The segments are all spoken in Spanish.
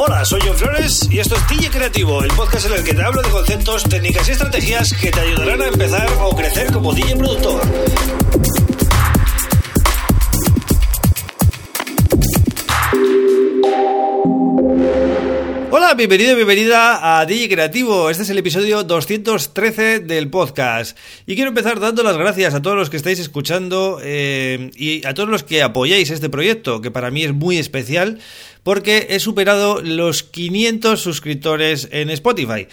Hola, soy John Flores y esto es DJ Creativo, el podcast en el que te hablo de conceptos, técnicas y estrategias que te ayudarán a empezar o crecer como DJ productor. Bienvenido y bienvenida a DJ Creativo. Este es el episodio 213 del podcast. Y quiero empezar dando las gracias a todos los que estáis escuchando eh, y a todos los que apoyáis este proyecto, que para mí es muy especial porque he superado los 500 suscriptores en Spotify.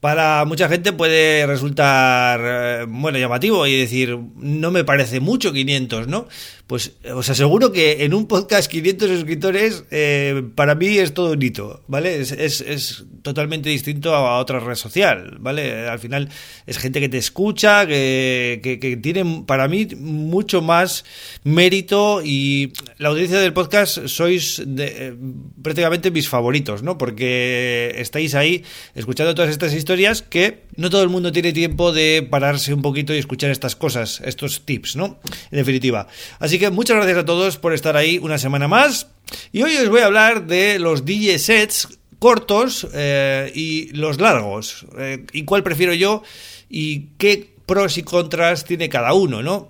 Para mucha gente puede resultar, eh, bueno, llamativo y decir, no me parece mucho 500, ¿no? Pues os aseguro que en un podcast 500 suscriptores eh, para mí es todo un hito, ¿vale? Es, es, totalmente distinto a otra red social, ¿vale? Al final es gente que te escucha, que, que, tiene para mí mucho más mérito y la audiencia del podcast sois de, eh, prácticamente mis favoritos, ¿no? Porque estáis ahí escuchando todas estas historias que no todo el mundo tiene tiempo de pararse un poquito y escuchar estas cosas, estos tips, ¿no? En definitiva. Así que muchas gracias a todos por estar ahí una semana más. Y hoy os voy a hablar de los DJ sets cortos eh, y los largos. Eh, y cuál prefiero yo y qué pros y contras tiene cada uno, ¿no?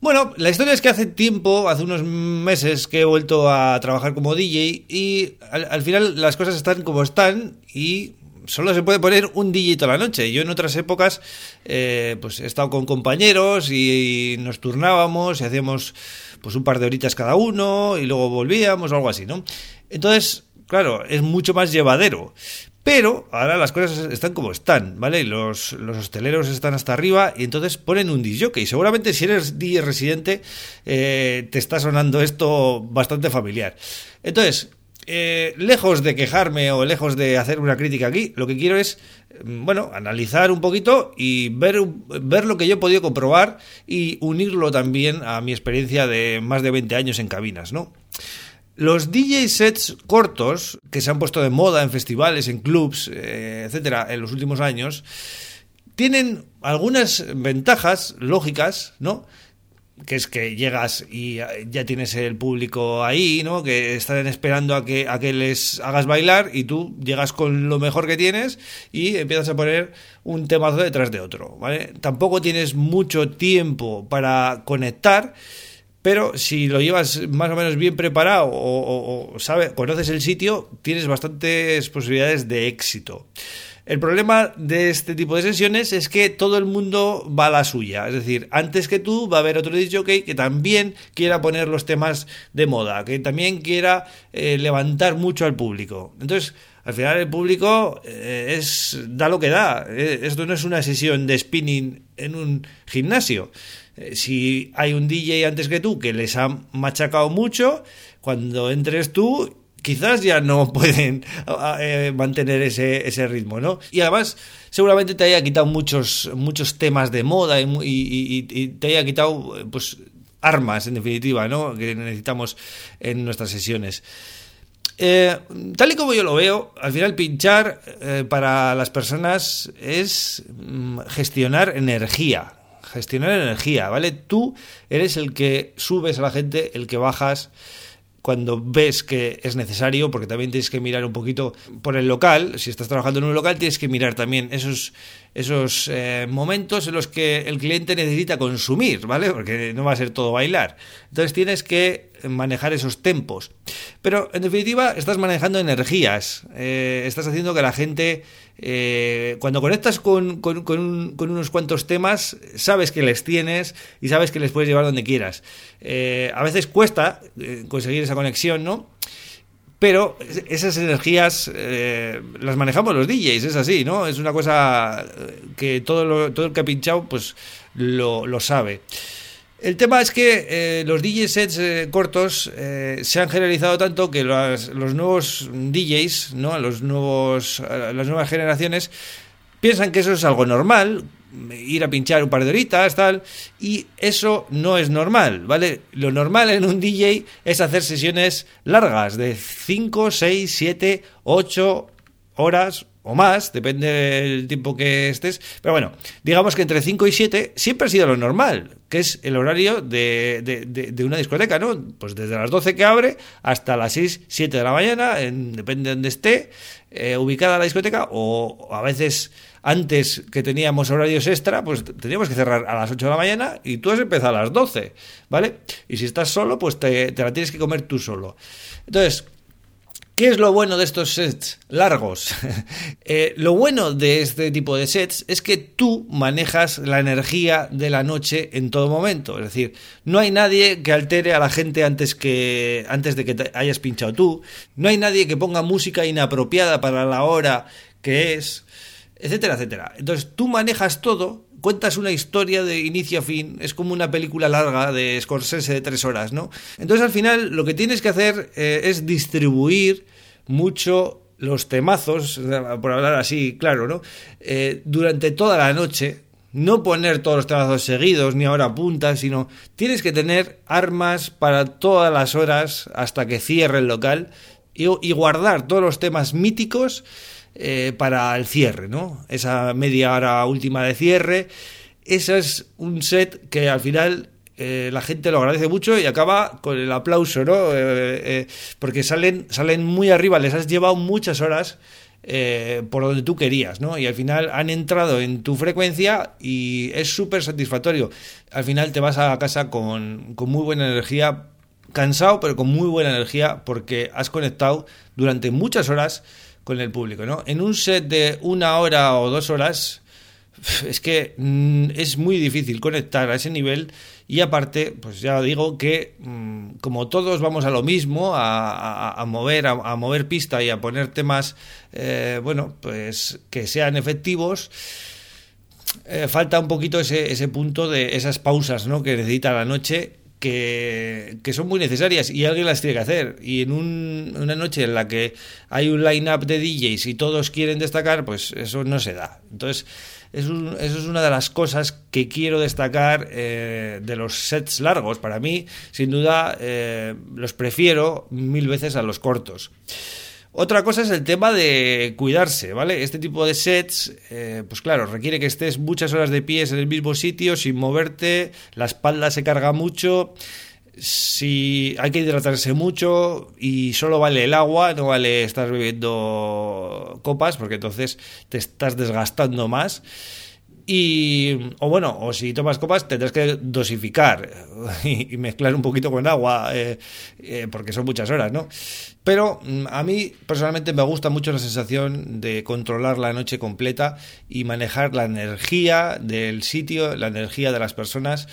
Bueno, la historia es que hace tiempo, hace unos meses que he vuelto a trabajar como DJ y al, final las cosas están como están y solo se puede poner un DJ toda la noche. Yo en otras épocas eh, pues he estado con compañeros y nos turnábamos y hacíamos pues un par de horitas cada uno y luego volvíamos o algo así, ¿no? Entonces, claro, es mucho más llevadero. Pero ahora las cosas están como están, ¿vale? Los, los hosteleros están hasta arriba y entonces ponen un DJ. Y seguramente si eres DJ residente eh, te está sonando esto bastante familiar. Entonces, eh, lejos de quejarme o lejos de hacer una crítica aquí, lo que quiero es, mm, bueno, analizar un poquito y ver, ver lo que yo he podido comprobar y unirlo también a mi experiencia de más de 20 años en cabinas, ¿no? Los DJ sets cortos que se han puesto de moda en festivales, en clubs, eh, etcétera, en los últimos años, tienen algunas ventajas lógicas, ¿no? Que es que llegas y ya tienes el público ahí, ¿no? Que están esperando a que, a que les hagas bailar y tú llegas con lo mejor que tienes y empiezas a poner un temazo detrás de otro, ¿vale? Tampoco tienes mucho tiempo para conectar, pero si lo llevas más o menos bien preparado o, o, conoces el sitio, tienes bastantes posibilidades de éxito. El problema de este tipo de sesiones es que todo el mundo va a la suya. Es decir, antes que tú va a haber otro DJ que también quiera poner los temas de moda, que también quiera eh, levantar mucho al público. Entonces, al final el público eh, es da lo que da. Eh, esto no es una sesión de spinning en un gimnasio. si hay un DJ antes que tú que les ha machacado mucho, cuando entres tú quizás ya no pueden eh, mantener ese, ese, ritmo, ¿no? Y además, seguramente te haya quitado muchos, muchos temas de moda y, te haya quitado, pues, armas, en definitiva, ¿no? Que necesitamos en nuestras sesiones. Eh, tal y como yo lo veo, al final pinchar eh, para las personas es mm, gestionar energía. Gestionar energía, ¿vale? Tú eres el que subes a la gente, el que bajas cuando ves que es necesario, porque también tienes que mirar un poquito por el local, si estás trabajando en un local tienes que mirar también esos, esos eh, momentos en los que el cliente necesita consumir, ¿vale? Porque no va a ser todo bailar. Entonces tienes que manejar esos tempos. Pero en definitiva estás manejando energías, eh, estás haciendo que la gente, eh, cuando conectas con, unos cuantos temas, sabes que les tienes y sabes que les puedes llevar donde quieras. Eh, a veces cuesta conseguir esa conexión, ¿no? Pero esas energías las manejamos los DJs, es así, ¿no? Es una cosa que todo, todo el que ha pinchado pues lo, lo sabe. El tema es que eh, los DJ sets eh, cortos eh, se han generalizado tanto que los, nuevos DJs, ¿no? los nuevos, las nuevas generaciones, piensan que eso es algo normal, ir a pinchar un par de horitas, tal, y eso no es normal, ¿vale? Lo normal en un DJ es hacer sesiones largas, de 5, 6, 7, 8 horas, o más, depende del tiempo que estés. Pero bueno, digamos que entre 5 y 7 siempre ha sido lo normal, que es el horario de, de, una discoteca, ¿no? Pues desde las 12 que abre hasta las 6, 7 de la mañana, depende de donde esté eh, ubicada la discoteca, o a veces antes que teníamos horarios extra, pues teníamos que cerrar a las 8 de la mañana y tú has empezado a las 12, ¿vale? Y si estás solo, pues te, te la tienes que comer tú solo. Entonces, ¿Qué es lo bueno de estos sets largos? Eh, lo bueno de este tipo de sets es que tú manejas la energía de la noche en todo momento. Es decir, no hay nadie que altere a la gente antes, que, antes de que te hayas pinchado tú. No hay nadie que ponga música inapropiada para la hora que es, etcétera, etcétera. Entonces tú manejas todo cuentas una historia de inicio a fin, es como una película larga de Scorsese de tres horas, ¿no? Entonces al final lo que tienes que hacer eh, es distribuir mucho los temazos, por hablar así, claro, ¿no? Eh, durante toda la noche, no poner todos los temazos seguidos ni ahora puntas, sino tienes que tener armas para todas las horas hasta que cierre el local y guardar todos los temas míticos eh, para el cierre, ¿no? Esa media hora última de cierre. Ese es un set que al final eh, la gente lo agradece mucho y acaba con el aplauso, ¿no? Eh, porque salen, salen muy arriba, les has llevado muchas horas por donde tú querías, ¿no? Y al final han entrado en tu frecuencia y es súper satisfactorio. Al final te vas a casa con, con muy buena energía, cansado, pero con muy buena energía porque has conectado durante muchas horas con el público, ¿no? En un set de una hora o dos horas es que mm, es muy difícil conectar a ese nivel y aparte, pues ya digo que mm, como todos vamos a lo mismo, a, mover, a, mover pista y a poner temas, eh, bueno, pues que sean efectivos. Eh, falta un poquito ese, ese punto de esas pausas ¿no? que necesita la noche que, son muy necesarias y alguien las tiene que hacer. Y en una noche en la que hay un line-up de DJs y todos quieren destacar, pues eso no se da. Entonces, eso, es una de las cosas que quiero destacar eh, de los sets largos. Para mí, sin duda, eh, los prefiero mil veces a los cortos. Otra cosa es el tema de cuidarse, ¿vale? Este tipo de sets, eh, pues claro, requiere que estés muchas horas de pies en el mismo sitio sin moverte, la espalda se carga mucho, si hay que hidratarse mucho y solo vale el agua, no vale estar bebiendo copas porque entonces te estás desgastando más. Y, o bueno, o si tomas copas tendrás que dosificar y, mezclar un poquito con agua, eh, eh, porque son muchas horas, ¿no? Pero mm, a mí personalmente me gusta mucho la sensación de controlar la noche completa y manejar la energía del sitio, la energía de las personas.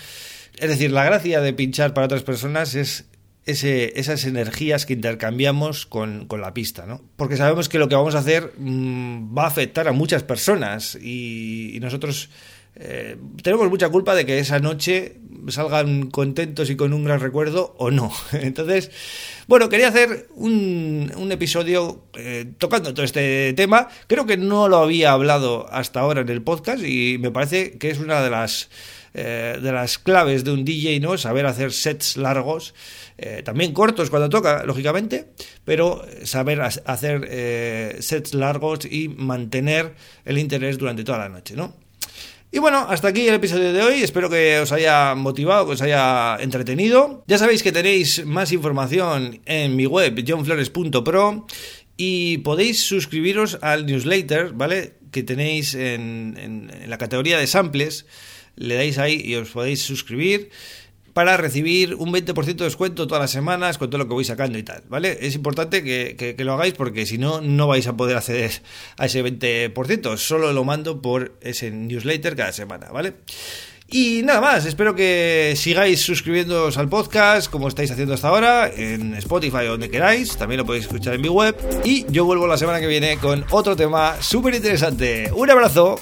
Es decir, la gracia de pinchar para otras personas es ese, esas energías que intercambiamos con, la pista, ¿no? Porque sabemos que lo que vamos a hacer mm, va a afectar a muchas personas y, nosotros eh, tenemos mucha culpa de que esa noche salgan contentos y con un gran recuerdo o no. Entonces, bueno, quería hacer un, un episodio eh, tocando todo este tema. Creo que no lo había hablado hasta ahora en el podcast y me parece que es una de las eh, de las claves de un DJ, ¿no? Saber hacer sets largos, eh, también cortos cuando toca, lógicamente, pero saber hacer eh, sets largos y mantener el interés durante toda la noche, ¿no? Y bueno, hasta aquí el episodio de hoy. Espero que os haya motivado, que os haya entretenido. Ya sabéis que tenéis más información en mi web, johnflores.pro, y podéis suscribiros al newsletter, ¿vale? Que tenéis en, en la categoría de samples le dais ahí y os podéis suscribir para recibir un 20% de descuento todas las semanas con todo lo que voy sacando y tal, ¿vale? Es importante que, lo hagáis porque si no, no vais a poder acceder a ese 20%, solo lo mando por ese newsletter cada semana, ¿vale? Y nada más, espero que sigáis suscribiéndoos al podcast como estáis haciendo hasta ahora, en Spotify o donde queráis, también lo podéis escuchar en mi web. Y yo vuelvo la semana que viene con otro tema súper interesante. Un abrazo.